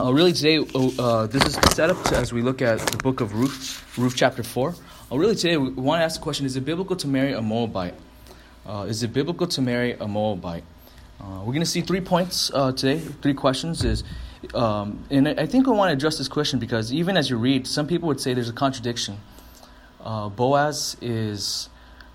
Uh, really, today, oh, uh, this is set up to, as we look at the book of Ruth, Ruth chapter 4. Uh, really, today, we want to ask the question Is it biblical to marry a Moabite? Uh, is it biblical to marry a Moabite? Uh, we're going to see three points uh, today, three questions. Is um, And I think we want to address this question because even as you read, some people would say there's a contradiction. Boaz is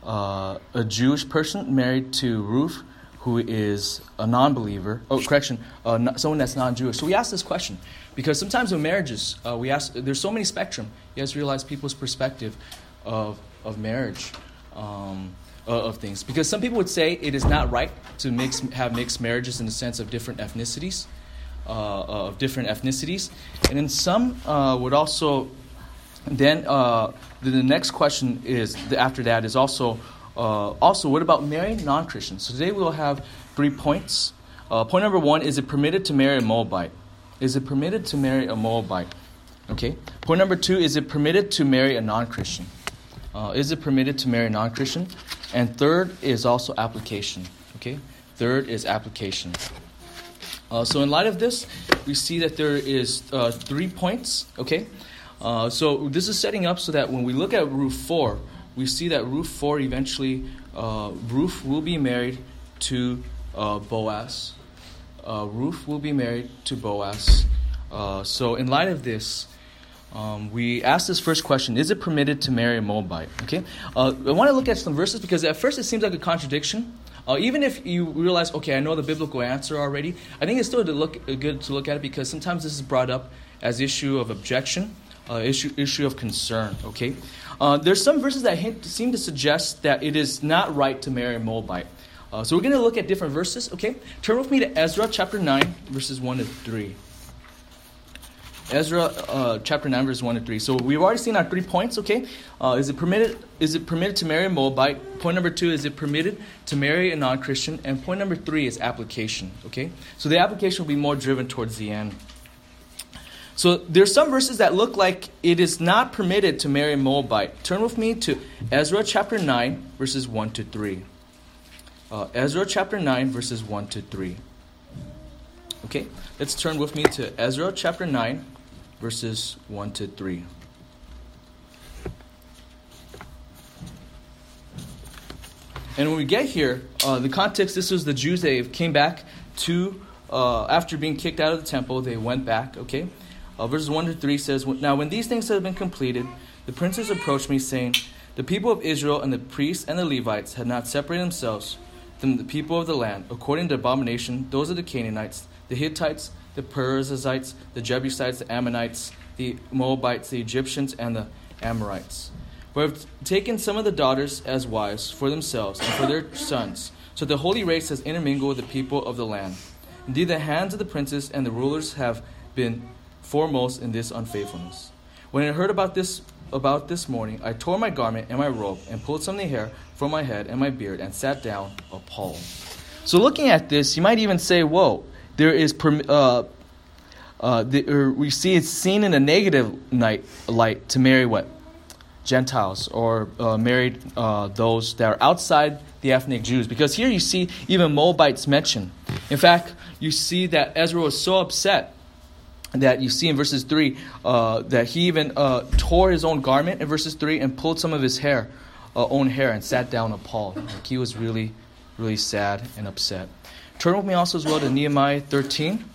a Jewish person married to Ruth who is a non-believer. Oh, correction, uh, someone that's non-Jewish. So we ask this question because sometimes in marriages, uh, we ask. There's so many spectrum. You guys realize people's perspective of of marriage, um, of things. Because some people would say it is not right to mix have mixed marriages in the sense of different ethnicities, uh, of different ethnicities, and then some uh, would also. Then uh, the, the next question is after that is also uh, also, what about marrying non Christians? So today we'll have three points. Uh, point number one is it permitted to marry a Moabite? Is it permitted to marry a Moabite? Okay. Point number two is it permitted to marry a non Christian? Uh, is it permitted to marry a non Christian? And third is also application. Okay. Third is application. Uh, so in light of this, we see that there is uh, three points. Okay. Uh, so this is setting up so that when we look at Ruth four, we see that Ruth 4 eventually, uh, Ruth will be married to uh, Boaz. Uh, Ruth will be married to Boaz. Uh, so, in light of this, um, we ask this first question Is it permitted to marry a Moabite? Okay? Uh, I want to look at some verses because at first it seems like a contradiction. Uh, even if you realize, okay, I know the biblical answer already, I think it's still to look, good to look at it because sometimes this is brought up as issue of objection, issue, issue of concern. Okay? Uh, there's some verses that hint, seem to suggest that it is not right to marry a Moabite. Uh, so we're going to look at different verses, okay? Turn with me to Ezra chapter 9, verses 1 to 3. Ezra uh, chapter 9, verse 1 to 3. So we've already seen our three points, okay? Uh, is, it permitted, is it permitted to marry a Moabite? Point number two, is it permitted to marry a non Christian? And point number three is application, okay? So the application will be more driven towards the end. So there's some verses that look like it is not permitted to marry a Moabite. Turn with me to Ezra chapter 9, verses 1 to 3. Uh, Ezra chapter 9, verses 1 to 3. Okay, let's turn with me to Ezra chapter 9, verses 1 to 3. And when we get here, uh, the context this was the Jews, they came back to, uh, after being kicked out of the temple, they went back, okay? Uh, verses 1 to 3 says, Now when these things had been completed, the princes approached me, saying, The people of Israel and the priests and the Levites had not separated themselves from the people of the land, according to abomination, those of the Canaanites, the Hittites, the Perizzites, the Jebusites, the Ammonites, the Moabites, the Egyptians, and the Amorites. But have taken some of the daughters as wives for themselves and for their sons. So the holy race has intermingled with the people of the land. Indeed, the hands of the princes and the rulers have been foremost in this unfaithfulness. When I heard about this about this morning, I tore my garment and my robe and pulled some of the hair from my head and my beard and sat down appalled. So looking at this, you might even say, "Whoa, there is uh, uh, the, or we see it's seen in a negative night, light to marry what Gentiles or uh, married uh, those that are outside the ethnic Jews. Because here you see even Moabites mentioned. In fact, you see that Ezra was so upset that you see in verses 3 uh, that he even uh, tore his own garment in verses 3 and pulled some of his hair, uh, own hair, and sat down appalled. Like he was really, really sad and upset. Turn with me also as well to Nehemiah 13.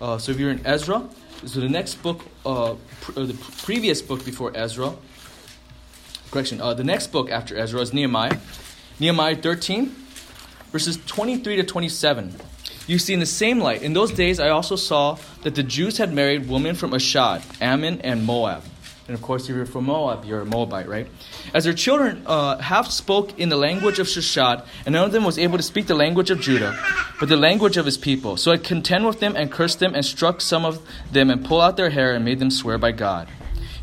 Uh, so if you're in Ezra, so the next book, uh, pr- the previous book before Ezra, correction, uh, the next book after Ezra is Nehemiah. Nehemiah 13, verses 23 to 27 you see in the same light. In those days, I also saw that the Jews had married women from Ashdod, Ammon, and Moab. And of course, if you're from Moab, you're a Moabite, right? As their children uh, half spoke in the language of Ashdod, and none of them was able to speak the language of Judah, but the language of his people. So I contend with them and cursed them and struck some of them and pulled out their hair and made them swear by God.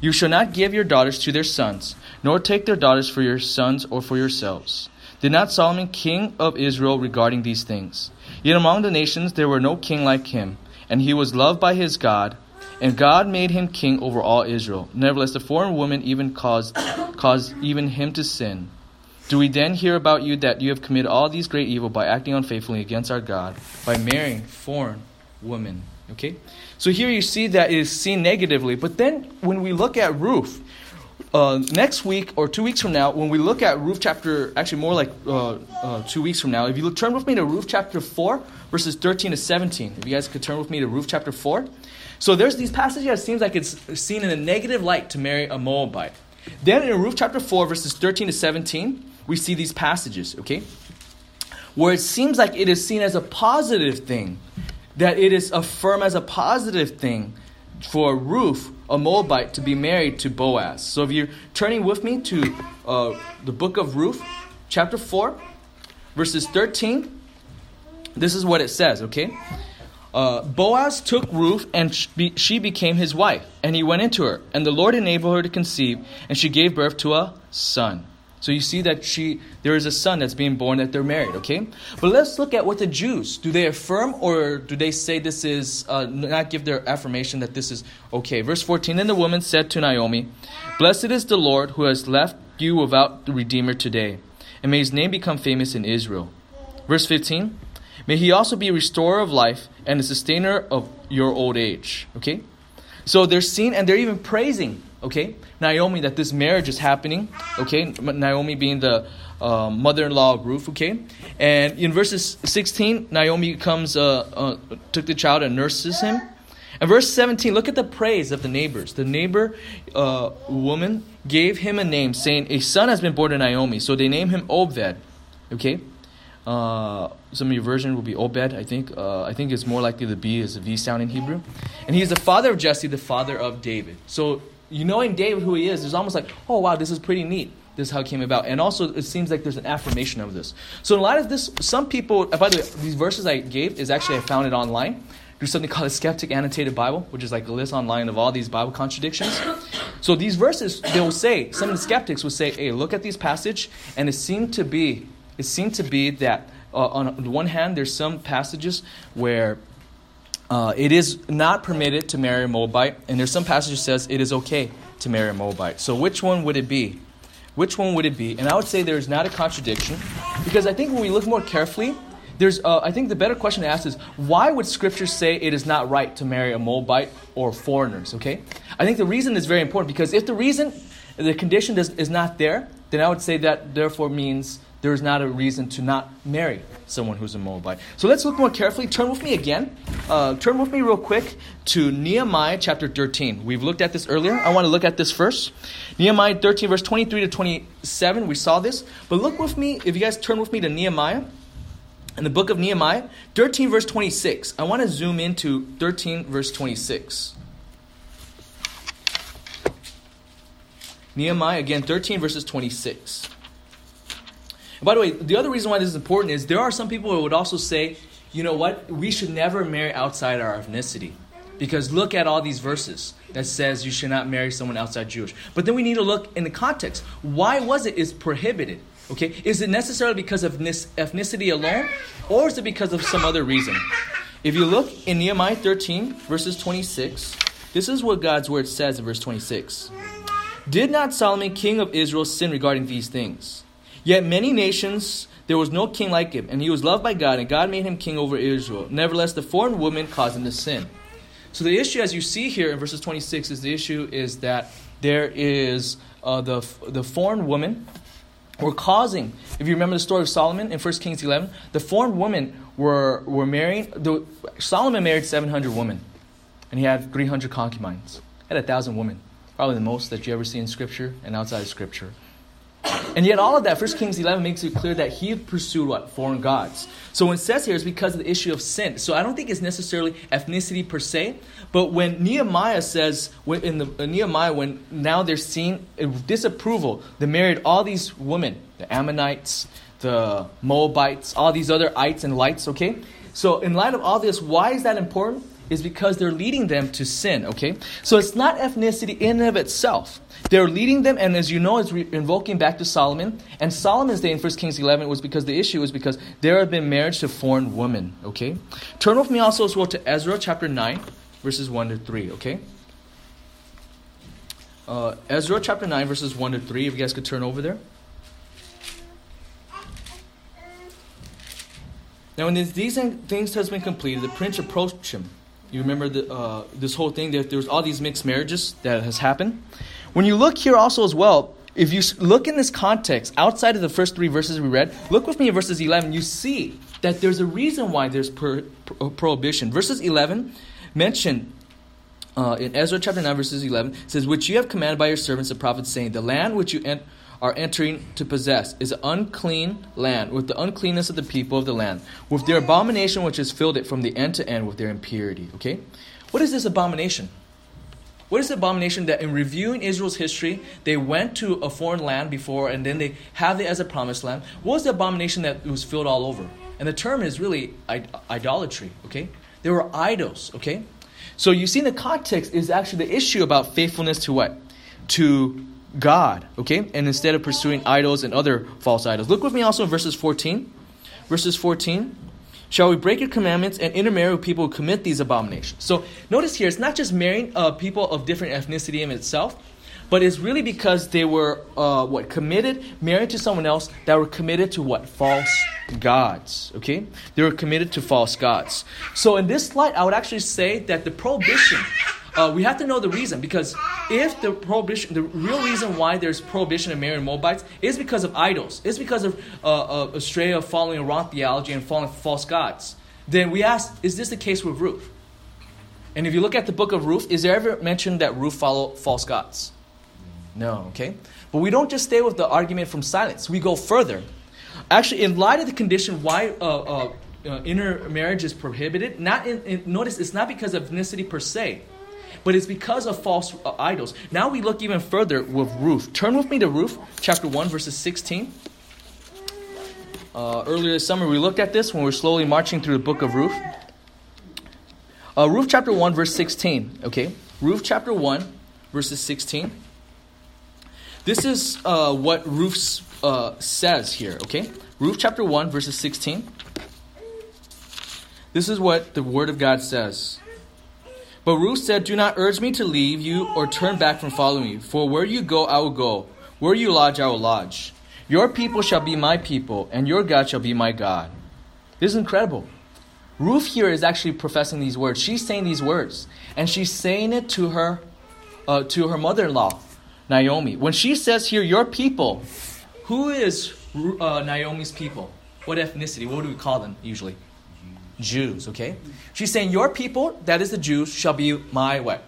You shall not give your daughters to their sons, nor take their daughters for your sons or for yourselves. Did not Solomon, king of Israel, regarding these things? Yet among the nations there were no king like him, and he was loved by his God, and God made him king over all Israel. Nevertheless, the foreign woman even caused, caused even him to sin. Do we then hear about you that you have committed all these great evil by acting unfaithfully against our God, by marrying foreign women? Okay? So here you see that it is seen negatively. But then when we look at Ruth, uh, next week or two weeks from now, when we look at Ruth chapter, actually more like uh, uh, two weeks from now, if you look, turn with me to Ruth chapter 4, verses 13 to 17. If you guys could turn with me to Ruth chapter 4. So there's these passages that seems like it's seen in a negative light to marry a Moabite. Then in Ruth chapter 4, verses 13 to 17, we see these passages, okay? Where it seems like it is seen as a positive thing, that it is affirmed as a positive thing for Ruth, a Moabite, to be married to Boaz. So if you're turning with me to uh, the book of Ruth, chapter 4, verses 13, this is what it says, okay? Uh, Boaz took Ruth, and she became his wife, and he went into her. And the Lord enabled her to conceive, and she gave birth to a son. So you see that she there is a son that's being born that they're married, okay? But let's look at what the Jews do. They affirm or do they say this is uh, not give their affirmation that this is okay? Verse fourteen. Then the woman said to Naomi, "Blessed is the Lord who has left you without the redeemer today, and may his name become famous in Israel." Verse fifteen. May he also be a restorer of life and the sustainer of your old age. Okay? So they're seen and they're even praising, okay, Naomi that this marriage is happening, okay? Naomi being the uh, mother in law of Ruth, okay? And in verses 16, Naomi comes, uh, uh, took the child and nurses him. And verse 17, look at the praise of the neighbors. The neighbor uh, woman gave him a name, saying, A son has been born to Naomi. So they name him Obed, okay? Uh, some of your version will be Obed, I think. Uh, I think it's more likely the B is a V sound in Hebrew. And he's the father of Jesse, the father of David. So, you knowing David who he is, it's almost like, oh, wow, this is pretty neat. This is how it came about. And also, it seems like there's an affirmation of this. So, in light of this, some people, by the way, these verses I gave is actually, I found it online. There's something called a Skeptic Annotated Bible, which is like a list online of all these Bible contradictions. So, these verses, they will say, some of the skeptics will say, hey, look at these passage, and it seemed to be it seemed to be that uh, on the one hand, there's some passages where uh, it is not permitted to marry a Moabite, and there's some passage that says it is okay to marry a Moabite. So which one would it be? Which one would it be? And I would say there's not a contradiction, because I think when we look more carefully, there's uh, I think the better question to ask is why would Scripture say it is not right to marry a Moabite or foreigners? Okay, I think the reason is very important because if the reason, the condition is not there, then I would say that therefore means there is not a reason to not marry someone who's a Moabite. So let's look more carefully. Turn with me again. Uh, turn with me real quick to Nehemiah chapter 13. We've looked at this earlier. I want to look at this first. Nehemiah 13, verse 23 to 27. We saw this. But look with me, if you guys turn with me to Nehemiah, in the book of Nehemiah, 13, verse 26. I want to zoom into 13, verse 26. Nehemiah, again, 13, verses 26. By the way, the other reason why this is important is there are some people who would also say, you know what, we should never marry outside our ethnicity. Because look at all these verses that says you should not marry someone outside Jewish. But then we need to look in the context. Why was it is prohibited? Okay, is it necessarily because of ethnicity alone, or is it because of some other reason? If you look in Nehemiah 13, verses 26, this is what God's word says in verse 26. Did not Solomon, king of Israel, sin regarding these things? Yet many nations, there was no king like him, and he was loved by God, and God made him king over Israel. Nevertheless, the foreign woman caused him to sin. So the issue, as you see here in verses 26, is the issue is that there is uh, the, the foreign woman were causing, if you remember the story of Solomon in 1 Kings 11, the foreign women were, were marrying, the, Solomon married 700 women, and he had 300 concubines. He had a thousand women, probably the most that you ever see in Scripture and outside of Scripture. And yet, all of that, 1 Kings 11 makes it clear that he pursued what? Foreign gods. So, when it says here, it's because of the issue of sin. So, I don't think it's necessarily ethnicity per se, but when Nehemiah says, when, in the in Nehemiah, when now they're seeing disapproval, they married all these women, the Ammonites, the Moabites, all these other ites and lights, okay? So, in light of all this, why is that important? Is because they're leading them to sin, okay? So, it's not ethnicity in and of itself. They're leading them, and as you know, it's re- invoking back to Solomon. And Solomon's day in 1 Kings 11 was because the issue was because there had been marriage to foreign women. Okay? Turn with me also as well to Ezra chapter 9, verses 1 to 3. Okay? Uh, Ezra chapter 9, verses 1 to 3. If you guys could turn over there. Now, when these things has been completed, the prince approached him You remember the, uh, this whole thing that there's all these mixed marriages that has happened. When you look here also as well, if you look in this context outside of the first three verses we read, look with me in verses 11. You see that there's a reason why there's per, pro- prohibition. Verses 11 mention uh, in Ezra chapter 9, verses 11, says, Which you have commanded by your servants the prophets, saying, The land which you en- are entering to possess is an unclean land, with the uncleanness of the people of the land, with their abomination which has filled it from the end to end with their impurity. Okay? What is this abomination? What is the abomination that in reviewing Israel's history, they went to a foreign land before and then they have it as a promised land? What was the abomination that was filled all over? And the term is really idolatry, okay? They were idols, okay? So you see in the context is actually the issue about faithfulness to what? To God, okay? And instead of pursuing idols and other false idols. Look with me also in verses 14. Verses 14. Shall we break your commandments and intermarry with people who commit these abominations? So notice here, it's not just marrying uh, people of different ethnicity in itself, but it's really because they were uh, what committed, married to someone else that were committed to what false gods. Okay, they were committed to false gods. So in this light, I would actually say that the prohibition. Uh, we have to know the reason because if the prohibition, the real reason why there's prohibition of marrying Moabites is because of idols, is because of uh, uh, astray of following a wrong theology and following false gods. Then we ask, is this the case with Ruth? And if you look at the book of Ruth, is there ever mentioned that Ruth followed false gods? No, okay? But we don't just stay with the argument from silence. We go further. Actually, in light of the condition why uh, uh, uh, intermarriage is prohibited, not in, in, notice it's not because of ethnicity per se, but it's because of false uh, idols. Now we look even further with Ruth. Turn with me to Ruth, chapter 1, verses 16. Uh, earlier this summer, we looked at this when we were slowly marching through the book of Ruth. Uh, Ruth chapter 1, verse 16. Okay? Ruth chapter 1, verses 16. This is uh, what Ruth uh, says here, okay? Ruth chapter 1, verses 16. This is what the Word of God says. But Ruth said, Do not urge me to leave you or turn back from following you, for where you go, I will go. Where you lodge, I will lodge. Your people shall be my people, and your God shall be my God. This is incredible. Ruth here is actually professing these words. She's saying these words, and she's saying it to her, uh, to her mother-in-law, Naomi. When she says here, your people, who is uh, Naomi's people? What ethnicity? What do we call them usually? Jews, okay? She's saying, Your people, that is the Jews, shall be my what?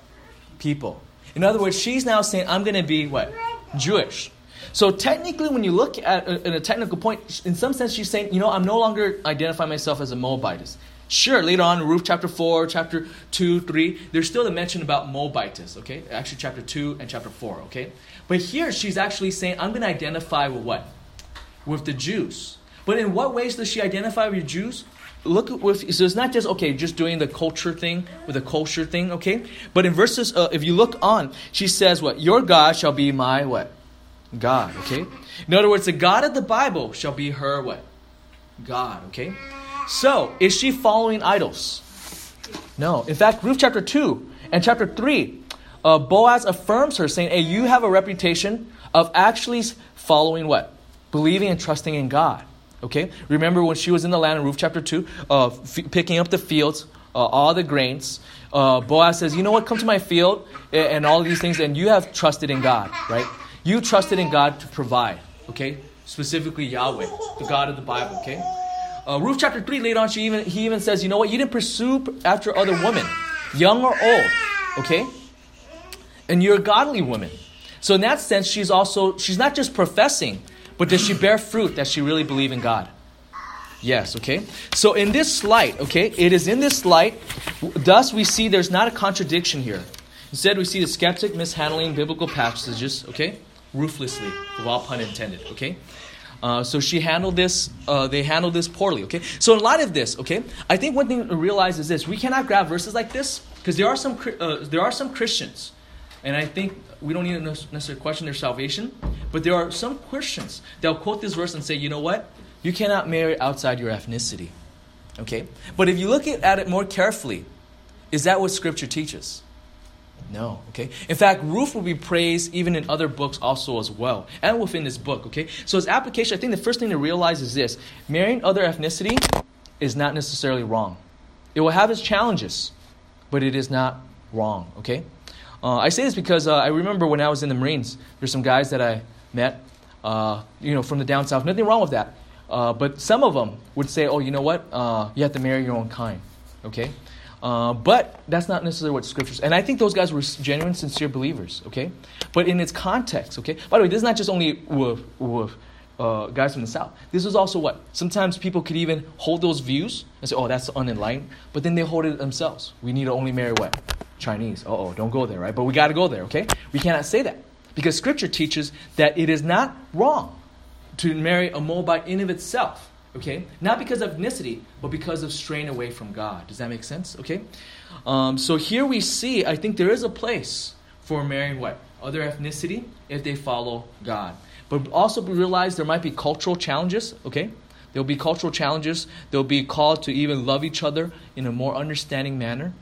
People. In other words, she's now saying, I'm going to be what? Jewish. So technically, when you look at a, in a technical point, in some sense, she's saying, you know, I'm no longer identifying myself as a Moabitess. Sure, later on Ruth chapter 4, chapter 2, 3, there's still a mention about Moabitess, okay? Actually, chapter 2 and chapter 4, okay? But here she's actually saying, I'm going to identify with what? With the Jews. But in what ways does she identify with Jews? Look with so it's not just okay, just doing the culture thing with the culture thing, okay? But in verses, uh, if you look on, she says what? Your God shall be my what? God, okay? In other words, the God of the Bible shall be her what? God, okay? So, is she following idols? No. In fact, Ruth chapter 2 and chapter 3, uh, Boaz affirms her, saying, Hey, you have a reputation of actually following what? Believing and trusting in God. Okay? Remember when she was in the land in Ruth chapter 2, uh, f- picking up the fields, uh, all the grains. Uh, Boaz says, You know what? Come to my field and, and all these things, and you have trusted in God, right? You trusted in God to provide, okay? Specifically, Yahweh, the God of the Bible, okay? Uh, Ruth chapter 3, later on, she even, he even says, You know what? You didn't pursue after other women, young or old. Okay? And you're a godly woman. So, in that sense, she's also, she's not just professing, but does she bear fruit that she really believe in God? Yes, okay? So, in this light, okay, it is in this light, thus we see there's not a contradiction here. Instead, we see the skeptic mishandling biblical passages, okay, ruthlessly, with all pun intended, okay? Uh, so she handled this, uh, they handled this poorly, okay? So in light of this, okay, I think one thing to realize is this. We cannot grab verses like this because there are some, uh, there are some Christians, and I think we don't need to necessarily question their salvation, but there are some Christians that will quote this verse and say, you know what? You cannot marry outside your ethnicity, okay? But if you look at it more carefully, is that what Scripture teaches? No, okay? In fact, Ruth will be praised even in other books also as well, and within this book, okay? So as application, I think the first thing to realize is this marrying other ethnicity is not necessarily wrong. It will have its challenges, but it is not wrong, okay? Uh, I say this because uh, I remember when I was in the Marines, there's some guys that I met, uh, you know, from the down south. Nothing wrong with that. Uh, but some of them would say, oh, you know what? Uh, you have to marry your own kind, okay? Uh, but that's not necessarily what scriptures. And I think those guys were genuine, sincere believers. Okay, but in its context. Okay. By the way, this is not just only with, with uh, guys from the south. This is also what sometimes people could even hold those views and say, "Oh, that's unenlightened," but then they hold it themselves. We need to only marry what Chinese. Uh oh, don't go there, right? But we got to go there. Okay, we cannot say that because Scripture teaches that it is not wrong to marry a Moabite in of itself. Okay? Not because of ethnicity, but because of straying away from God. Does that make sense? Okay? Um, so here we see, I think there is a place for marrying what? Other ethnicity if they follow God. But also realize there might be cultural challenges, okay? There'll be cultural challenges. They'll be called to even love each other in a more understanding manner.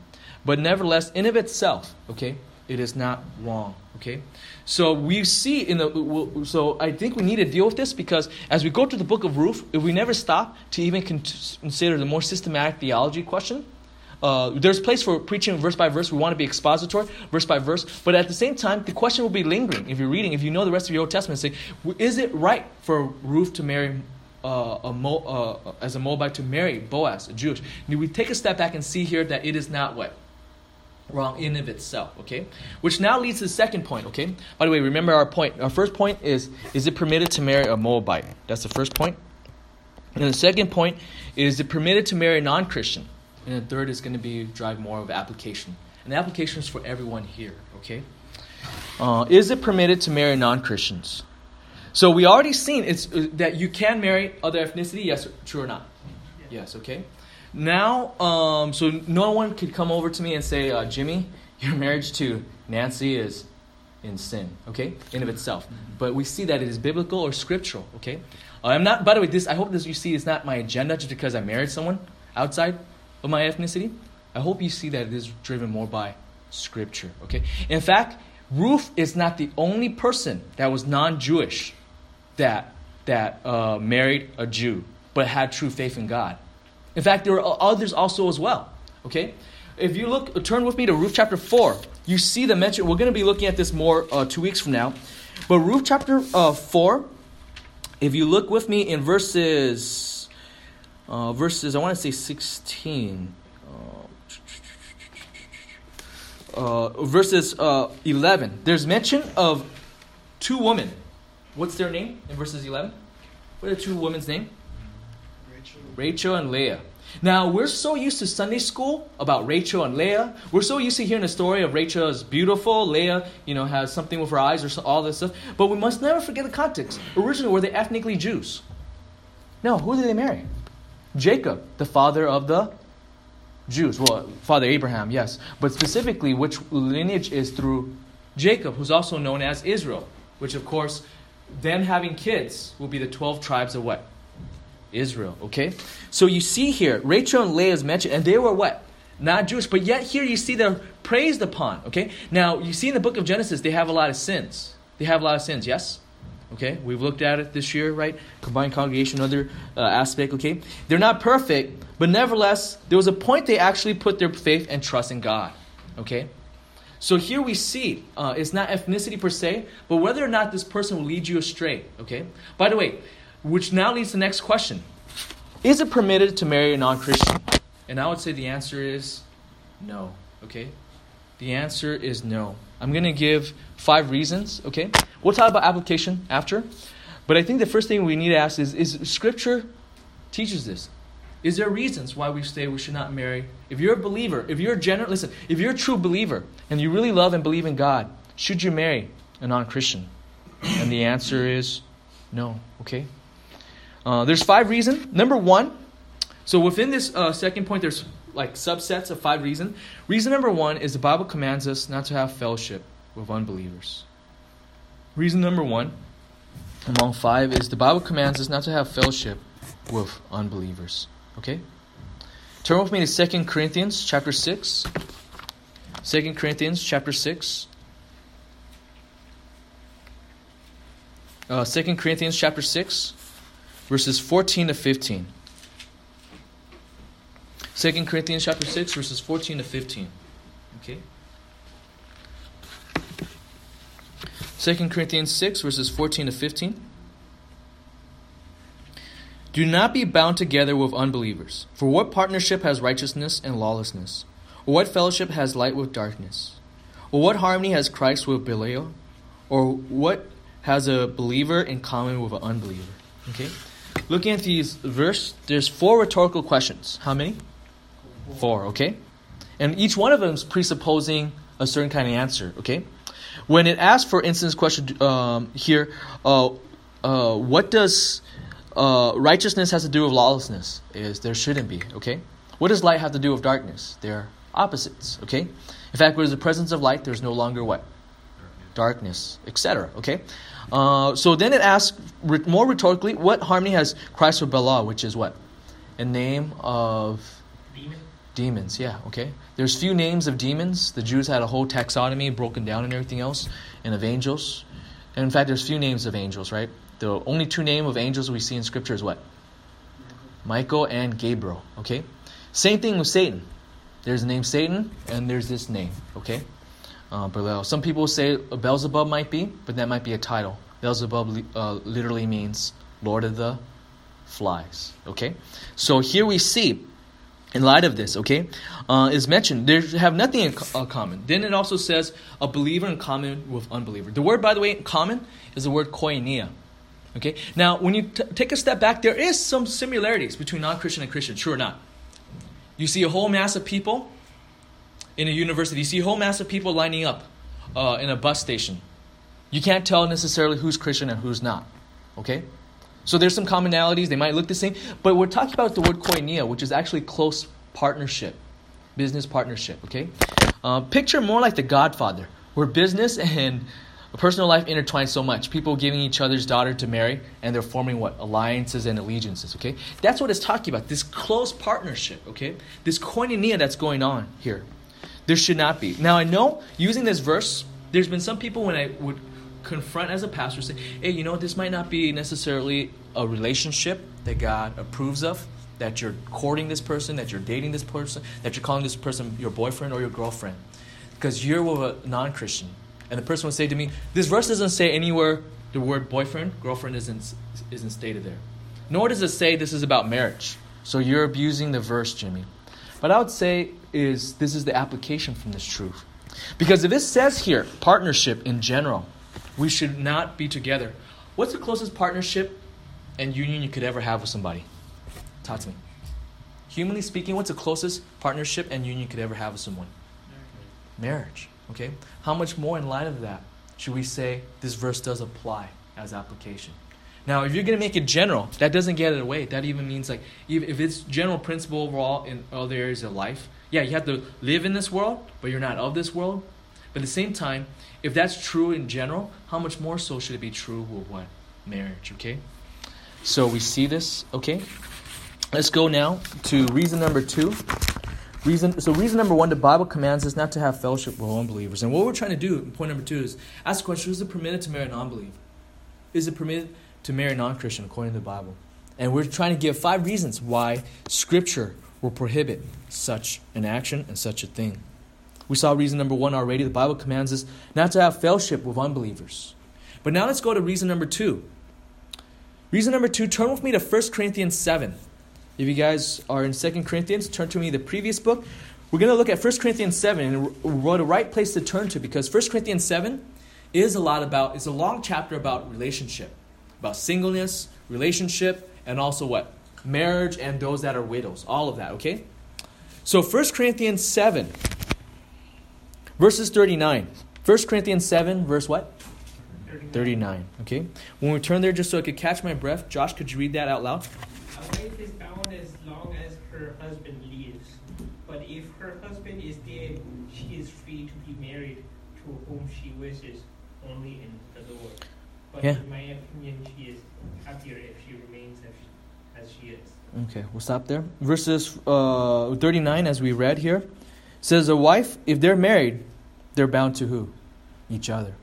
But nevertheless, in of itself, okay, it is not wrong. Okay, so we see in the so I think we need to deal with this because as we go through the book of Ruth, if we never stop to even consider the more systematic theology question, uh, there's place for preaching verse by verse. We want to be expository, verse by verse. But at the same time, the question will be lingering. If you're reading, if you know the rest of your Old Testament, say, is it right for Ruth to marry uh, a Mo, uh, as a Moabite to marry Boaz, a Jewish? Do we take a step back and see here that it is not what wrong in of itself okay? Which now leads to the second point okay? By the way remember our point. Our first point is is it permitted to marry a moabite? That's the first point. And the second point is it permitted to marry a non-christian? And the third is going to be drive more of application. And the application is for everyone here okay? Uh, is it permitted to marry non-christians? So we already seen it's uh, that you can marry other ethnicity yes true or not? Yes okay now, um, so no one could come over to me and say, uh, Jimmy, your marriage to Nancy is in sin, okay, in of itself. But we see that it is biblical or scriptural, okay. Uh, I'm not. By the way, this I hope this you see is not my agenda just because I married someone outside of my ethnicity. I hope you see that it is driven more by scripture, okay. In fact, Ruth is not the only person that was non-Jewish that that uh, married a Jew but had true faith in God. In fact, there are others also as well. Okay? If you look, turn with me to Ruth chapter 4. You see the mention, we're going to be looking at this more uh, two weeks from now. But Ruth chapter uh, 4, if you look with me in verses, uh, verses, I want to say 16. Uh, uh, verses uh, 11. There's mention of two women. What's their name in verses 11? What are the two women's name? Rachel and Leah. Now, we're so used to Sunday school about Rachel and Leah. We're so used to hearing the story of Rachel is beautiful, Leah, you know, has something with her eyes or all this stuff. But we must never forget the context. Originally, were they ethnically Jews? No, who did they marry? Jacob, the father of the Jews. Well, Father Abraham, yes. But specifically, which lineage is through Jacob, who's also known as Israel, which, of course, then having kids will be the 12 tribes of what? Israel. Okay? So you see here, Rachel and Leah is mentioned, and they were what? Not Jewish, but yet here you see they're praised upon. Okay? Now, you see in the book of Genesis, they have a lot of sins. They have a lot of sins, yes? Okay? We've looked at it this year, right? Combined congregation, other uh, aspect, okay? They're not perfect, but nevertheless, there was a point they actually put their faith and trust in God. Okay? So here we see uh, it's not ethnicity per se, but whether or not this person will lead you astray. Okay. By the way, which now leads to the next question Is it permitted to marry a non Christian? And I would say the answer is no. Okay? The answer is no. I'm going to give five reasons. Okay? We'll talk about application after. But I think the first thing we need to ask is Is Scripture teaches this? Is there reasons why we say we should not marry? If you're a believer, if you're a general, listen, if you're a true believer and you really love and believe in God, should you marry a non Christian? And the answer is no. Okay? Uh, there's five reasons. Number one, so within this uh, second point, there's like subsets of five reasons. Reason number one is the Bible commands us not to have fellowship with unbelievers. Reason number one, among five, is the Bible commands us not to have fellowship with unbelievers. Okay? Turn with me to 2 Corinthians chapter 6. 2 Corinthians chapter 6. Uh, 2 Corinthians chapter 6 verses 14 to 15. 2 Corinthians chapter 6, verses 14 to 15. Okay? 2 Corinthians 6, verses 14 to 15. Do not be bound together with unbelievers. For what partnership has righteousness and lawlessness? Or what fellowship has light with darkness? Or what harmony has Christ with Belial? Or what has a believer in common with an unbeliever? Okay? Looking at these verse, there's four rhetorical questions. How many? Four, okay? And each one of them is presupposing a certain kind of answer, okay? When it asks, for instance, question um, here, uh, uh, what does uh, righteousness has to do with lawlessness? Is there shouldn't be, okay? What does light have to do with darkness? They're opposites, okay? In fact, where there's the presence of light, there's no longer what? Darkness, etc., okay? Uh, so then it asks more rhetorically, what harmony has Christ with Belial, which is what? A name of Demon? demons. Yeah, okay. There's few names of demons. The Jews had a whole taxonomy broken down and everything else, and of angels. And in fact, there's few names of angels, right? The only two name of angels we see in Scripture is what? Michael and Gabriel. Okay. Same thing with Satan. There's the name Satan, and there's this name. Okay. Uh, Belial. Some people say Beelzebub might be, but that might be a title. Beelzebub uh, literally means Lord of the Flies. Okay. So here we see in light of this, okay, uh, is mentioned they have nothing in co- uh, common. Then it also says a believer in common with unbeliever. The word, by the way, common is the word koinonia. Okay, now when you t- take a step back, there is some similarities between non-Christian and Christian. True or not? You see a whole mass of people in a university. You see a whole mass of people lining up uh, in a bus station. You can't tell necessarily who's Christian and who's not. Okay. So there's some commonalities. They might look the same, but we're talking about the word koinonia, which is actually close partnership, business partnership. Okay, uh, picture more like the Godfather, where business and personal life intertwine so much. People giving each other's daughter to marry, and they're forming what alliances and allegiances. Okay, that's what it's talking about. This close partnership. Okay, this koinonia that's going on here. There should not be. Now I know using this verse, there's been some people when I would confront as a pastor say hey you know this might not be necessarily a relationship that god approves of that you're courting this person that you're dating this person that you're calling this person your boyfriend or your girlfriend. Because you're with a non-christian and the person would say to me this verse doesn't say anywhere the word boyfriend girlfriend isn't isn't stated there nor does it say this is about marriage. So you're abusing the verse jimmy but i would say is this is the application from this truth because if it says here partnership in general we should not be together. What's the closest partnership and union you could ever have with somebody? Talk to me. Humanly speaking, what's the closest partnership and union you could ever have with someone? Marriage. Okay? How much more in light of that should we say this verse does apply as application? Now, if you're going to make it general, that doesn't get it away. That even means like if it's general principle overall in other areas of life, yeah, you have to live in this world, but you're not of this world. But at the same time, if that's true in general, how much more so should it be true with what? Marriage, okay? So we see this, okay? Let's go now to reason number two. Reason so reason number one, the Bible commands us not to have fellowship with unbelievers. And what we're trying to do, point number two, is ask the question, is it permitted to marry a non-believer? Is it permitted to marry a non-Christian according to the Bible? And we're trying to give five reasons why Scripture will prohibit such an action and such a thing. We saw reason number one already. The Bible commands us not to have fellowship with unbelievers. But now let's go to reason number two. Reason number two, turn with me to 1 Corinthians 7. If you guys are in 2 Corinthians, turn to me the previous book. We're going to look at 1 Corinthians 7, and what a right place to turn to because 1 Corinthians 7 is a lot about, it's a long chapter about relationship, about singleness, relationship, and also what? Marriage and those that are widows. All of that, okay? So 1 Corinthians 7, verses 39. 1 Corinthians 7, verse what? 39. 39. Okay? When we turn there, just so I could catch my breath, Josh, could you read that out loud? A wife is bound as long as her husband lives, but if her husband is dead, she is free to be married to whom she wishes, only in the Lord. But Yeah. in my opinion, she is happier if she remains as, as she is. Okay, we'll stop there. Verses uh, 39, as we read here, says, A wife, if they're married, they're bound to who? Each other.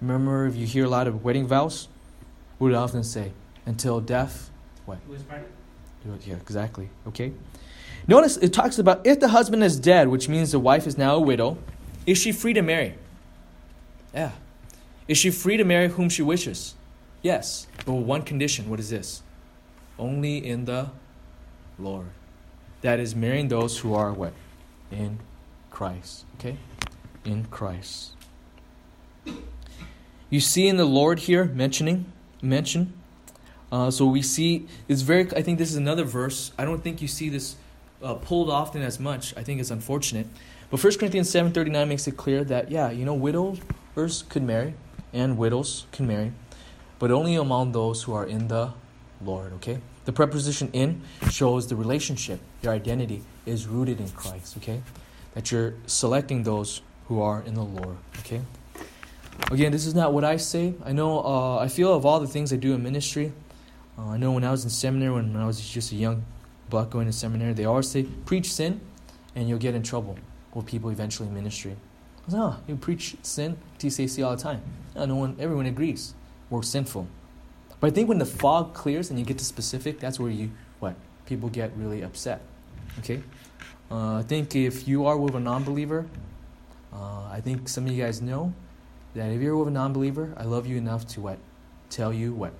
Remember, if you hear a lot of wedding vows, do they often say? Until death, what? Who is part? yeah, exactly. Okay. Notice it talks about if the husband is dead, which means the wife is now a widow, is she free to marry? Yeah. Is she free to marry whom she wishes? Yes. But with one condition. What is this? Only in the Lord. That is marrying those who are what? In Christ. Okay? In Christ. You see in the Lord here mentioning, mention. Uh, so we see it's very. I think this is another verse. I don't think you see this uh, pulled often as much. I think it's unfortunate. But 1 Corinthians 7.39 makes it clear that, yeah, you know, widowers could marry and widows can marry, but only among those who are in the Lord, okay? The preposition in shows the relationship, your identity is rooted in Christ, okay? That you're selecting those who are in the Lord, okay? Again, this is not what I say. I know, uh, I feel of all the things I do in ministry, uh, I know when I was in seminary, when I was just a young buck going to seminary, they always say, preach sin and you'll get in trouble with people eventually in ministry. I was, oh, you preach sin, TCC all the time. No, no one, everyone agrees. We're sinful. But I think when the fog clears and you get to specific, that's where you, what, people get really upset. Okay? Uh, I think if you are with a non believer, uh, I think some of you guys know that if you're with a non believer, I love you enough to what? Tell you what?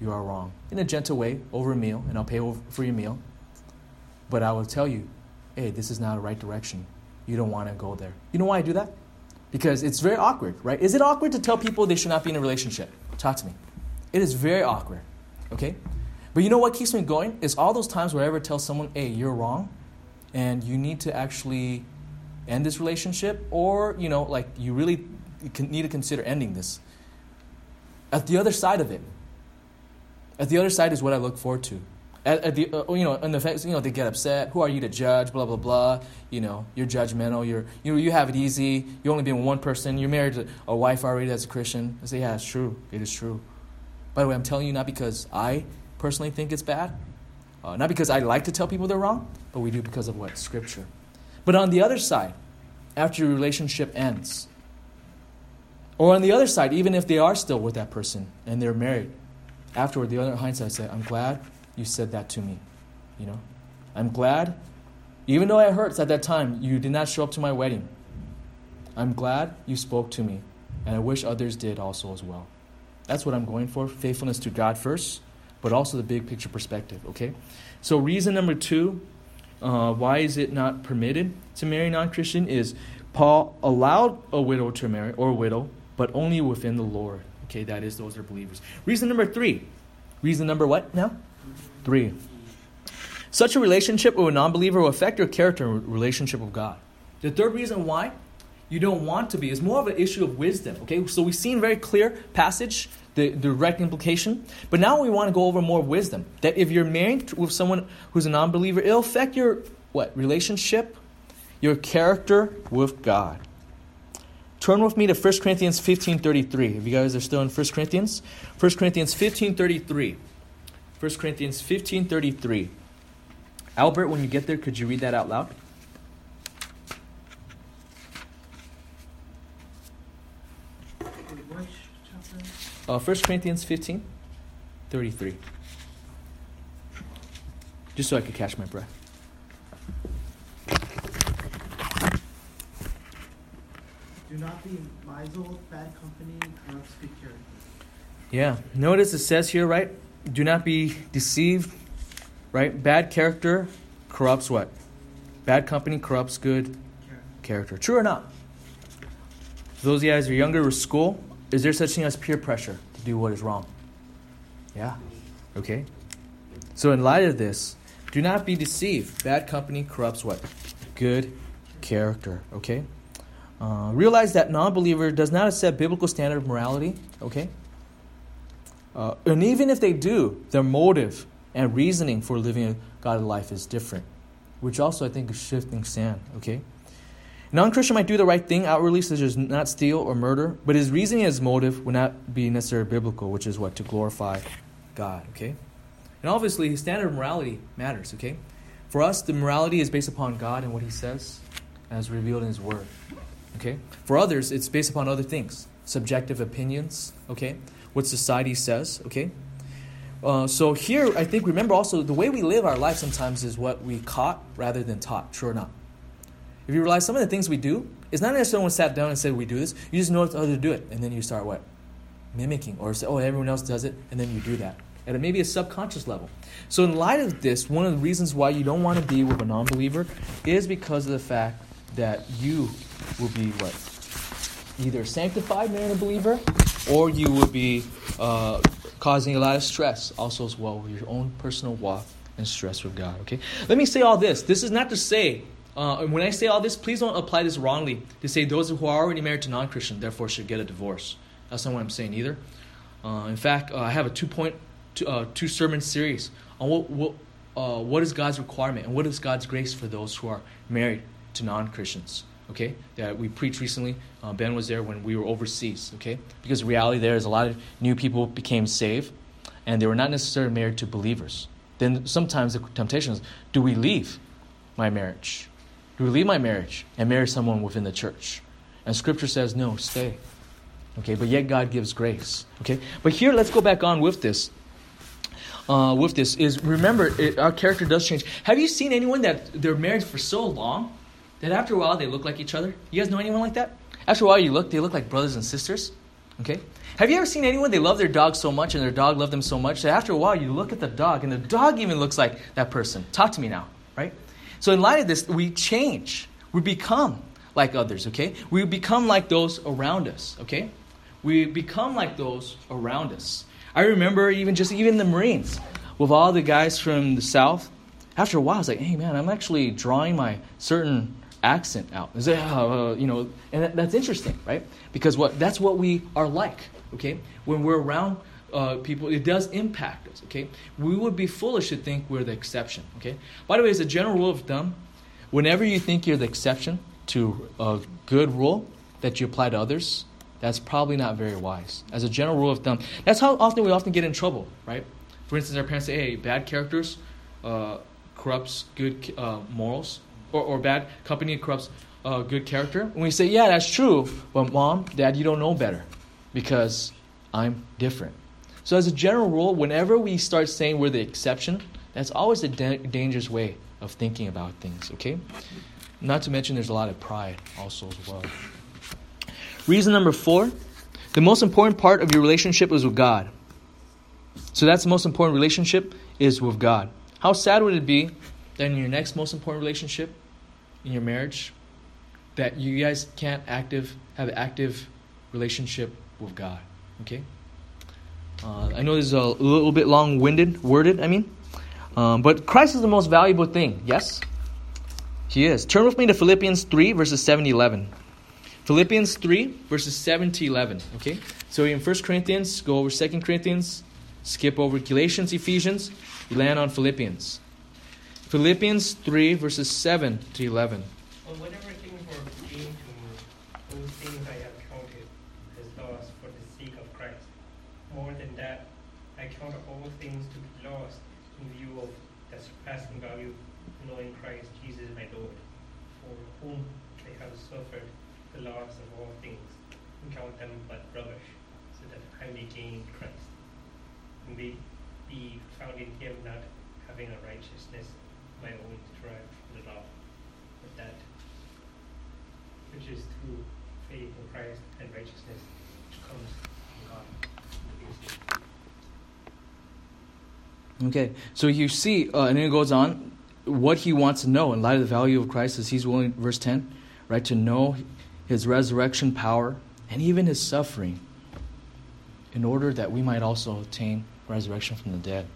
You are wrong. In a gentle way, over a meal, and I'll pay for your meal. But I will tell you, hey, this is not the right direction. You don't want to go there. You know why I do that? Because it's very awkward, right? Is it awkward to tell people they should not be in a relationship? Talk to me. It is very awkward, okay? But you know what keeps me going? Is all those times where I ever tell someone, hey, you're wrong, and you need to actually end this relationship, or, you know, like you really need to consider ending this. At the other side of it, at the other side is what I look forward to. At, at the uh, you know in the fact you know they get upset. Who are you to judge? Blah blah blah. You know you're judgmental. You're you know you have it easy. You only been with one person. You're married to a wife already that's a christian. I say yeah it's true. It is true by the way i'm telling you not because i personally think it's bad uh, not because i like to tell people they're wrong but we do because of what scripture but on the other side after your relationship ends or on the other side even if they are still with that person and they're married afterward the other hindsight said, i'm glad you said that to me. You know? I'm glad, even though it hurts at that time, you did not show up to my wedding. I'm glad you spoke to me, and I wish others did also as well. That's what I'm going for faithfulness to God first, but also the big picture perspective, okay? So, reason number two uh, why is it not permitted to marry non Christian is Paul allowed a widow to marry, or a widow, but only within the Lord. Okay, that is, those are believers. Reason number three. Reason number what now? Three. Such a relationship with a non believer will affect your character and relationship with God. The third reason why you don't want to be is more of an issue of wisdom. Okay, so we've seen very clear passage, the, direct implication, but now we want to go over more wisdom. That if you're married with someone who's a non believer, it'll affect your what relationship, your character with God. Turn with me to 1 Corinthians 15:33. If you guys are still in 1 Corinthians, 1 Corinthians 15:33. 1 Corinthians 15:33. Albert, when you get there, could you read that out loud? Uh, 1 Corinthians 15, 33. Just so I could catch my breath. Do not be miserly, bad company, corrupts good character. Yeah. Notice it says here, right? do not be deceived, right? Bad character corrupts what? Bad company corrupts good character. True or not? For those of you guys who are younger with school, is there such thing as peer pressure to do what is wrong? Yeah. Okay. So in light of this, do not be deceived. Bad company corrupts what? Good character. Okay. Uh, realize that non-believer does not accept biblical standard of morality. Okay. Uh, and even if they do, their motive and reasoning for living a godly life is different, which also I think is shifting sand, okay? Non Christian might do the right thing outwardly, such as not steal or murder, but his reasoning and his motive would not be necessarily biblical, which is what? To glorify God, okay? And obviously, his standard of morality matters, okay? For us, the morality is based upon God and what he says as revealed in his word, okay? For others, it's based upon other things, subjective opinions, okay? what society says, okay? Uh, so here, I think remember also the way we live our life sometimes is what we caught rather than taught. True or not? If you realize some of the things we do, it's not necessarily someone sat down and said we do this. You just know how to do it, and then you start what mimicking, or say, oh, everyone else does it, and then you do that at maybe a subconscious level. So, in light of this, one of the reasons why you don't want to be with a non-believer is because of the fact that you will be what either sanctified man a believer, or you will be uh, causing a lot of stress also as well with your own personal walk and stress with God. Okay, let me say all this. This is not to say. Uh, when I say all this, please don't apply this wrongly to say those who are already married to non-Christian therefore should get a divorce. That's not what I'm saying either. Uh, in fact, uh, I have a two, uh, two sermon series on what what, uh, what is God's requirement and what is God's grace for those who are married to non-Christians okay, that we preached recently. Uh, ben was there when we were overseas, okay? Because the reality there is a lot of new people became saved, and they were not necessarily married to believers. Then sometimes the temptation is do we leave my marriage? We leave my marriage and marry someone within the church? And scripture says, no, stay. Okay, but yet God gives grace. Okay, but here let's go back on with this. Uh, with this is remember it, our character does change. Have you seen anyone that they're married for so long that after a while they look like each other? You guys know anyone like that? After a while you look, they look like brothers and sisters. Okay? Have you ever seen anyone they love their dog so much and their dog loved them so much that after a while you look at the dog and the dog even looks like that person? Talk to me now, right? So in light of this, we change. We become like others, okay? We become like those around us, okay? We become like those around us. I remember even just even the Marines with all the guys from the South. After a while, I was like, hey man, I'm actually drawing my certain accent out. It, uh, you know, and that, that's interesting, right? Because what that's what we are like. Okay, when we're around uh, people, it does impact us. Okay, we would be foolish to think we're the exception. Okay. By the way, as a general rule of thumb, whenever you think you're the exception to a good rule that you apply to others, that's probably not very wise. As a general rule of thumb, that's how often we often get in trouble, right? For instance, our parents say, "Hey, bad characters uh, corrupts good uh, morals." or, or bad company corrupts uh, good character. And we say, yeah, that's true, but mom, dad, you don't know better because I'm different. So, as a general rule, whenever we start saying we're the exception, that's always a da- dangerous way of thinking about things, okay? Not to mention there's a lot of pride also as well. Reason number four the most important part of your relationship is with God. So, that's the most important relationship is with God. How sad would it be that in your next most important relationship, in your marriage that you guys can't active have an active relationship with God. Okay. Uh, I know this is a little bit long-winded, worded. I mean, um, but Christ is the most valuable thing. Yes, He is. Turn with me to Philippians three verses seven to eleven. Philippians three verses seven to eleven. Okay. So in First Corinthians, go over Second Corinthians, skip over Galatians, Ephesians, land on Philippians. Philippians 3, verses 7 to 11. Well, whatever things were gained to me, those things I have counted as loss for the sake of Christ. More than that, I count all things to be lost in view of the surpassing value of knowing Christ Jesus my Lord, for whom I have suffered the loss of all things, and count them but rubbish, so that I may gain Christ, and may be found in him not having a righteousness my own derived from the law, but that which is through faith in Christ and righteousness which comes from God. Okay, so you see, uh, and then it goes on, what he wants to know in light of the value of Christ is he's willing, verse 10, right, to know his resurrection power and even his suffering in order that we might also attain resurrection from the dead.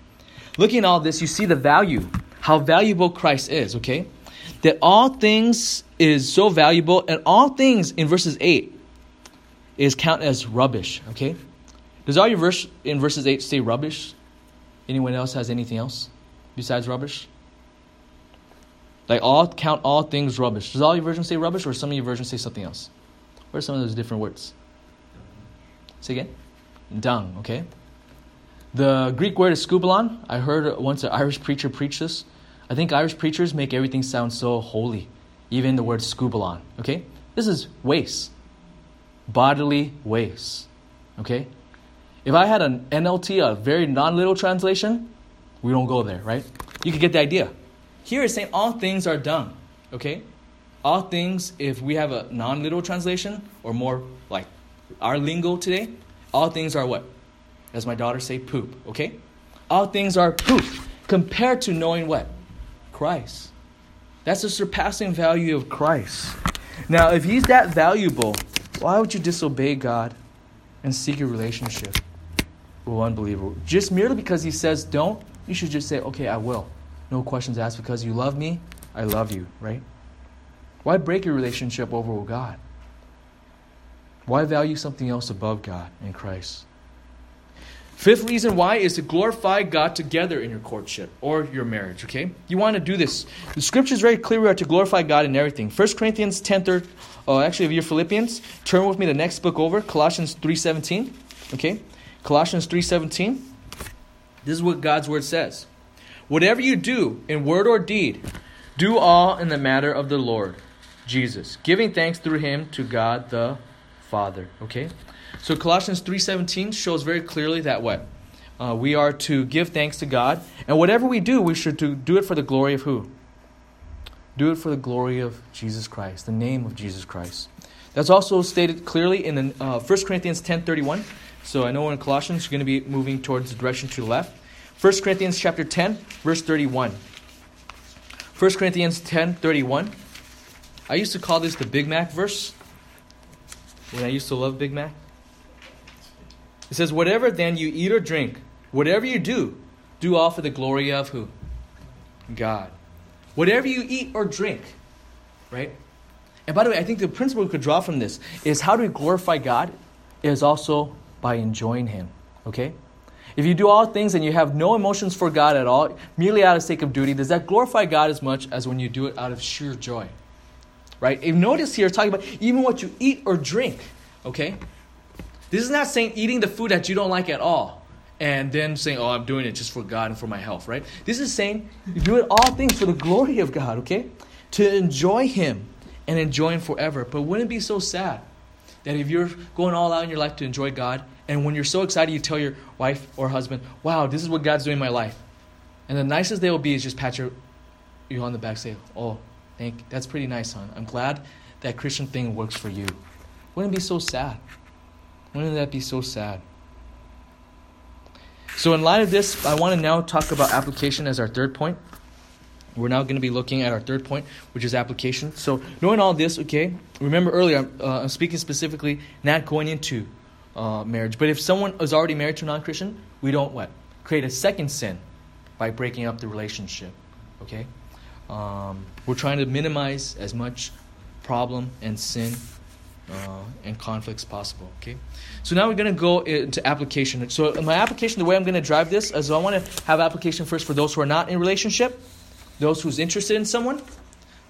Looking at all this, you see the value how valuable Christ is, okay? That all things is so valuable, and all things in verses 8 is counted as rubbish, okay? Does all your verse in verses 8 say rubbish? Anyone else has anything else besides rubbish? Like all count all things rubbish. Does all your versions say rubbish, or some of your versions say something else? What are some of those different words? Say again. Dung. Okay. The Greek word is skubalon. I heard once an Irish preacher preach this. I think Irish preachers make everything sound so holy, even the word skubalon. Okay? This is waste, bodily waste. Okay? If I had an NLT, a very non literal translation, we don't go there, right? You can get the idea. Here it's saying all things are done, okay? All things, if we have a non literal translation, or more like our lingo today, all things are what? As my daughter say, poop, okay? All things are poop compared to knowing what? Christ. That's the surpassing value of Christ. Now, if he's that valuable, why would you disobey God and seek a relationship one unbeliever? Just merely because he says don't, you should just say, okay, I will. No questions asked because you love me, I love you, right? Why break your relationship over with God? Why value something else above God and Christ? Fifth reason why is to glorify God together in your courtship or your marriage, okay? You want to do this. The scripture is very clear we are to glorify God in everything. 1 Corinthians 10, third, uh, actually, if you're Philippians, turn with me the next book over, Colossians 3.17, okay? Colossians 3.17. This is what God's word says. Whatever you do in word or deed, do all in the matter of the Lord Jesus, giving thanks through him to God the Father, okay? So Colossians 3:17 shows very clearly that what uh, we are to give thanks to God, and whatever we do, we should do, do it for the glory of who? Do it for the glory of Jesus Christ, the name of Jesus Christ. That's also stated clearly in the, uh, 1 Corinthians 10:31. So I know in Colossians you're going to be moving towards the direction to the left. 1 Corinthians chapter 10, verse 31. 1 Corinthians 10:31. I used to call this the Big Mac verse when I used to love Big Mac. It says, Whatever then you eat or drink, whatever you do, do all for the glory of who? God. Whatever you eat or drink, right? And by the way, I think the principle we could draw from this is how do we glorify God is also by enjoying Him, okay? If you do all things and you have no emotions for God at all, merely out of sake of duty, does that glorify God as much as when you do it out of sheer joy? Right? If notice here, talking about even what you eat or drink, okay? This is not saying eating the food that you don't like at all and then saying, oh, I'm doing it just for God and for my health, right? This is saying you do it all things for the glory of God, okay? To enjoy Him and enjoy Him forever. But wouldn't it be so sad that if you're going all out in your life to enjoy God, and when you're so excited, you tell your wife or husband, wow, this is what God's doing in my life. And the nicest they will be is just pat your, you on the back, say, oh, thank, you. that's pretty nice, hon. I'm glad that Christian thing works for you. Wouldn't it be so sad? Wouldn't that be so sad? So, in light of this, I want to now talk about application as our third point. We're now going to be looking at our third point, which is application. So, knowing all this, okay, remember earlier, uh, I'm speaking specifically not going into uh, marriage. But if someone is already married to a non Christian, we don't what? Create a second sin by breaking up the relationship, okay? Um, we're trying to minimize as much problem and sin uh, and conflicts possible. Okay, so now we're going to go into application. So my application, the way I'm going to drive this is I want to have application first for those who are not in relationship, those who's interested in someone,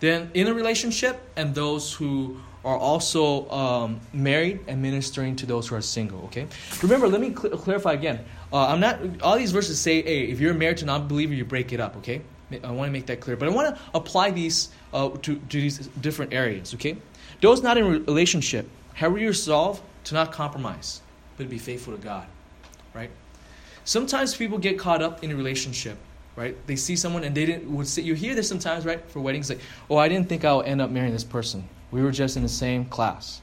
then in a relationship, and those who are also um, married and ministering to those who are single. Okay, remember, let me cl- clarify again. Uh, I'm not. All these verses say, "Hey, if you're married to a non-believer, you break it up." Okay, I want to make that clear, but I want to apply these uh, to to these different areas. Okay. Those not in relationship, however you resolve to not compromise, but be faithful to God, right? Sometimes people get caught up in a relationship, right? They see someone and they didn't would say you hear this sometimes, right? For weddings, like, oh, I didn't think I would end up marrying this person. We were just in the same class.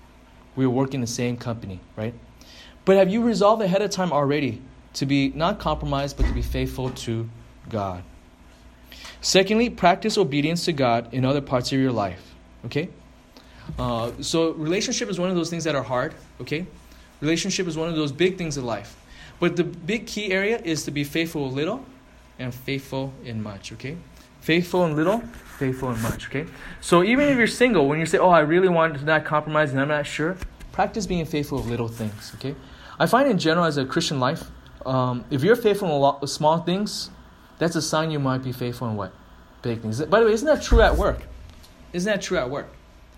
We were working the same company, right? But have you resolved ahead of time already to be not compromised, but to be faithful to God? Secondly, practice obedience to God in other parts of your life. Okay? Uh, so relationship is one of those things that are hard. Okay, relationship is one of those big things in life. But the big key area is to be faithful in little and faithful in much. Okay, faithful in little, faithful in much. Okay, so even if you're single, when you say, "Oh, I really want to not compromise and I'm not sure," practice being faithful of little things. Okay, I find in general as a Christian life, um, if you're faithful in a lot of small things, that's a sign you might be faithful in what big things. By the way, isn't that true at work? Isn't that true at work?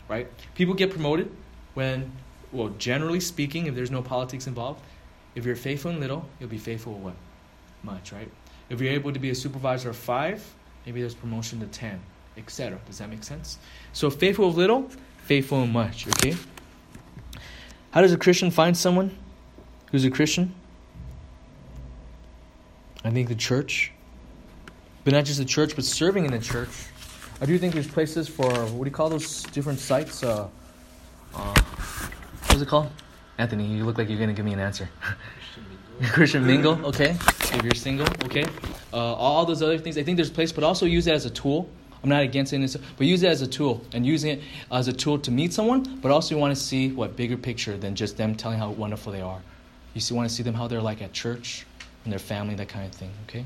right? People get promoted when, well, generally speaking, if there's no politics involved, if you're faithful in little, you'll be faithful in what? Much, right? If you're able to be a supervisor of five, maybe there's promotion to 10, etc. Does that make sense? So faithful of little, faithful in much, okay? How does a Christian find someone who's a Christian? I think the church, but not just the church, but serving in the church. I do think there's places for what do you call those different sites? Uh, uh, what's it called? Anthony, you look like you're gonna give me an answer. Christian mingle, okay. If you're single, okay. Uh, all those other things, I think there's a place, but also use it as a tool. I'm not against it, but use it as a tool and using it as a tool to meet someone, but also you want to see what bigger picture than just them telling how wonderful they are. You see, want to see them how they're like at church and their family, that kind of thing. Okay.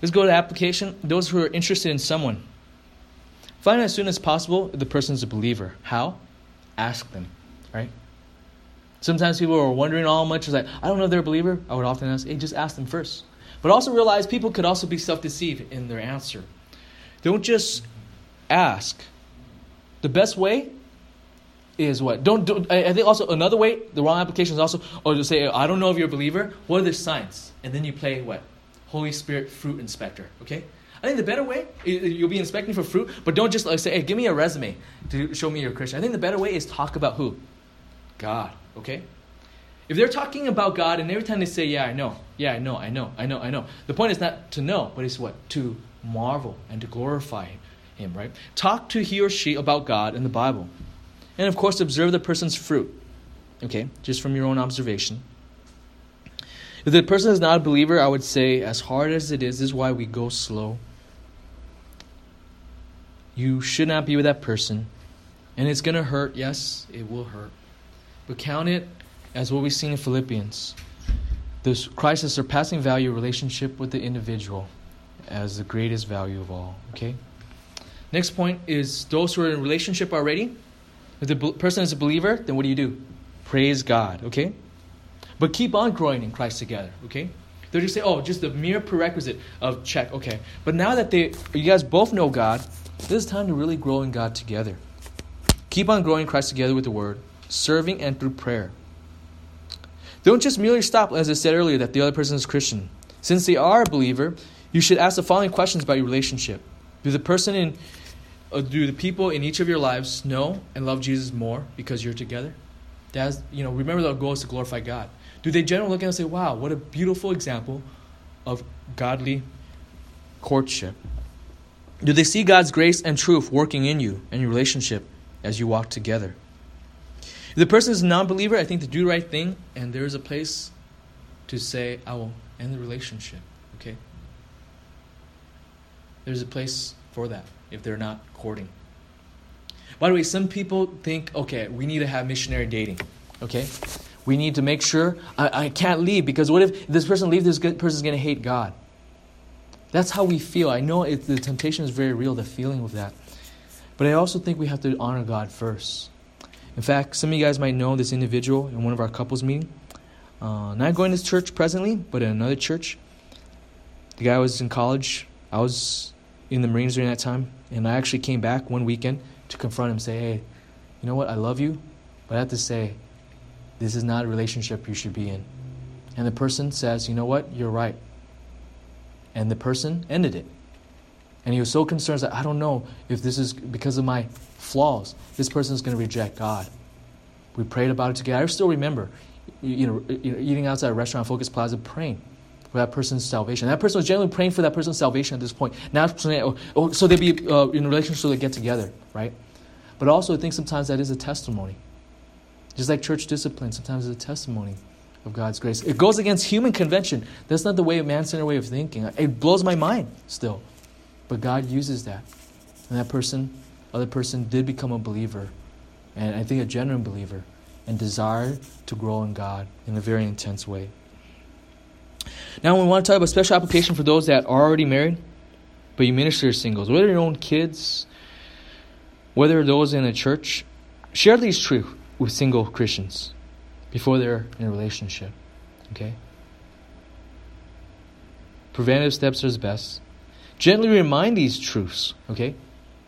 Let's go to application. Those who are interested in someone, find out as soon as possible if the person's a believer. How? Ask them. Right. Sometimes people are wondering all much. It's like, I don't know if they're a believer. I would often ask, hey, just ask them first. But also realize people could also be self deceived in their answer. Don't just ask. The best way is what? Don't, do I think also another way, the wrong application is also, or to say, I don't know if you're a believer. What are the signs? And then you play what? Holy Spirit fruit inspector. Okay? I think the better way, you'll be inspecting for fruit, but don't just like say, hey, give me a resume to show me you're a Christian. I think the better way is talk about who? God. Okay? If they're talking about God and every time they say, Yeah, I know, yeah, I know, I know, I know, I know, the point is not to know, but it's what? To marvel and to glorify Him, right? Talk to he or she about God in the Bible. And of course, observe the person's fruit, okay? Just from your own observation. If the person is not a believer, I would say, as hard as it is, this is why we go slow. You should not be with that person. And it's going to hurt. Yes, it will hurt. But count it as what we've seen in Philippians. This Christ has surpassing value relationship with the individual as the greatest value of all. Okay? Next point is those who are in relationship already. If the person is a believer, then what do you do? Praise God. Okay? But keep on growing in Christ together. Okay? They'll just say, oh, just the mere prerequisite of check. Okay. But now that they you guys both know God, this is time to really grow in God together. Keep on growing Christ together with the word serving, and through prayer. Don't just merely stop, as I said earlier, that the other person is Christian. Since they are a believer, you should ask the following questions about your relationship. Do the person in uh, do the people in each of your lives know and love Jesus more because you're together? That's, you know, remember the goal is to glorify God. Do they generally look at and say, wow, what a beautiful example of godly courtship? Do they see God's grace and truth working in you and your relationship as you walk together? If the person is a non believer, I think to do the right thing, and there is a place to say, I will end the relationship. Okay? There's a place for that if they're not courting. By the way, some people think, okay, we need to have missionary dating. Okay? We need to make sure I, I can't leave because what if this person leaves, this good person's going to hate God? That's how we feel. I know it, the temptation is very real, the feeling of that. But I also think we have to honor God first. In fact, some of you guys might know this individual in one of our couples meeting. Uh, not going to church presently, but in another church. The guy was in college. I was in the Marines during that time, and I actually came back one weekend to confront him, say, "Hey, you know what? I love you, but I have to say, this is not a relationship you should be in." And the person says, "You know what? You're right." And the person ended it. And he was so concerned that I don't know if this is because of my flaws. This person is going to reject God. We prayed about it together. I still remember, you know, eating outside a restaurant, Focus Plaza, praying for that person's salvation. That person was generally praying for that person's salvation at this point. Now, oh, oh, so they'd be uh, in a relationship so they get together, right? But also, I think sometimes that is a testimony. Just like church discipline, sometimes it's a testimony of God's grace. It goes against human convention. That's not the way, of man-centered way of thinking. It blows my mind still. But God uses that. And that person, other person, did become a believer. And I think a genuine believer. And desired to grow in God in a very intense way. Now, we want to talk about special application for those that are already married, but you minister to singles, whether your own kids, whether those in a church. Share these truths with single Christians before they're in a relationship. Okay? Preventative steps are best. Gently remind these truths, okay?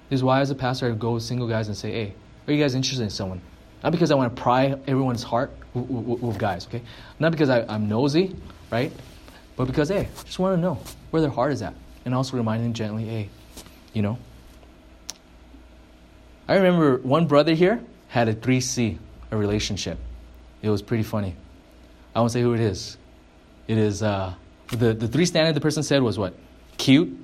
This is why, as a pastor, I go with single guys and say, hey, are you guys interested in someone? Not because I want to pry everyone's heart with, with, with guys, okay? Not because I, I'm nosy, right? But because, hey, just want to know where their heart is at. And also remind them gently, hey, you know. I remember one brother here had a 3C, a relationship. It was pretty funny. I won't say who it is. It is uh, The, the three standard the person said was what? Cute,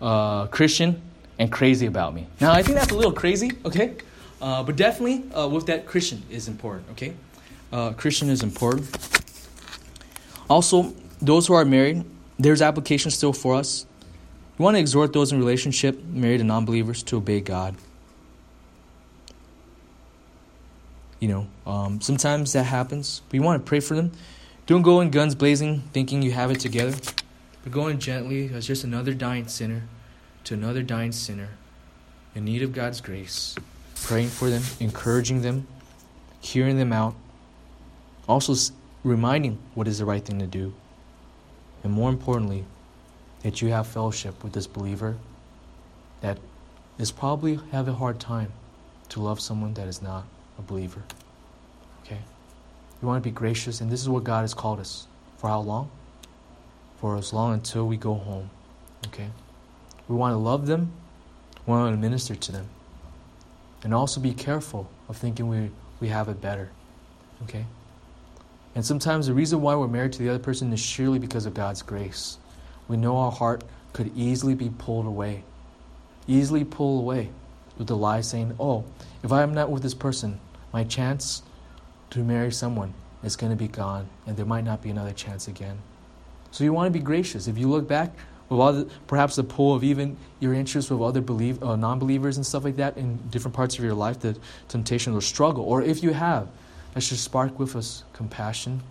uh, Christian, and crazy about me. Now, I think that's a little crazy, okay? Uh, but definitely uh, with that, Christian is important, okay? Uh, Christian is important. Also, those who are married, there's application still for us. We want to exhort those in relationship, married and non believers, to obey God. You know, um, sometimes that happens. We want to pray for them. Don't go in guns blazing, thinking you have it together, but go in gently as just another dying sinner to another dying sinner in need of God's grace, praying for them, encouraging them, hearing them out, also reminding what is the right thing to do, and more importantly, that you have fellowship with this believer that is probably have a hard time to love someone that is not a believer. Okay? We want to be gracious, and this is what God has called us. For how long? For as long until we go home. Okay? We want to love them, we want to minister to them. And also be careful of thinking we, we have it better. Okay? And sometimes the reason why we're married to the other person is surely because of God's grace. We know our heart could easily be pulled away, easily pulled away with the lie saying, oh, if I am not with this person, my chance to marry someone is going to be gone, and there might not be another chance again. So you want to be gracious. If you look back the, perhaps the pull of even your interest with other believe, uh, non-believers and stuff like that in different parts of your life, the temptation or struggle, or if you have, that should spark with us compassion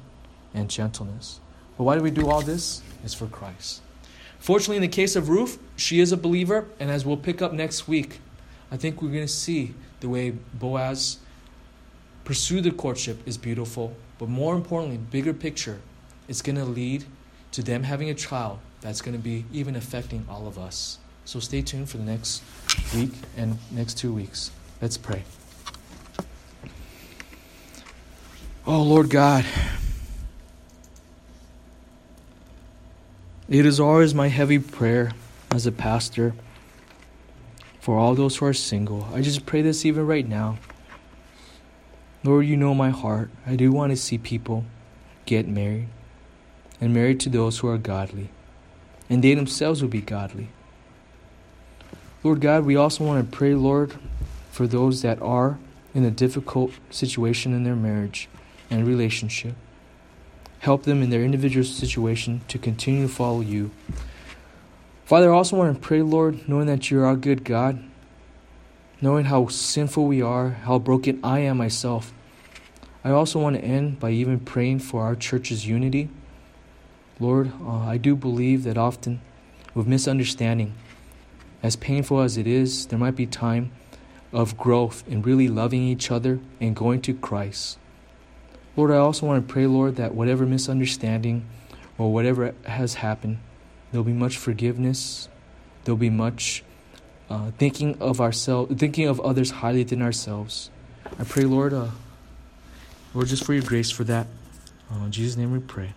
and gentleness. But why do we do all this? It's for Christ. Fortunately, in the case of Ruth, she is a believer, and as we'll pick up next week, I think we're going to see the way Boaz pursue the courtship is beautiful, but more importantly, bigger picture, it's going to lead to them having a child that's going to be even affecting all of us. So stay tuned for the next week and next two weeks. Let's pray. Oh, Lord God, it is always my heavy prayer as a pastor for all those who are single. I just pray this even right now. Lord, you know my heart. I do want to see people get married and married to those who are godly, and they themselves will be godly. Lord God, we also want to pray, Lord, for those that are in a difficult situation in their marriage and relationship. Help them in their individual situation to continue to follow you. Father, I also want to pray, Lord, knowing that you're our good God, knowing how sinful we are, how broken I am myself. I also want to end by even praying for our church's unity. Lord, uh, I do believe that often with misunderstanding, as painful as it is, there might be time of growth in really loving each other and going to Christ. Lord, I also want to pray, Lord, that whatever misunderstanding or whatever has happened, there'll be much forgiveness. There'll be much uh, thinking of ourselves, thinking of others highly than ourselves. I pray, Lord, uh, Lord, just for your grace for that. Uh, in Jesus' name we pray.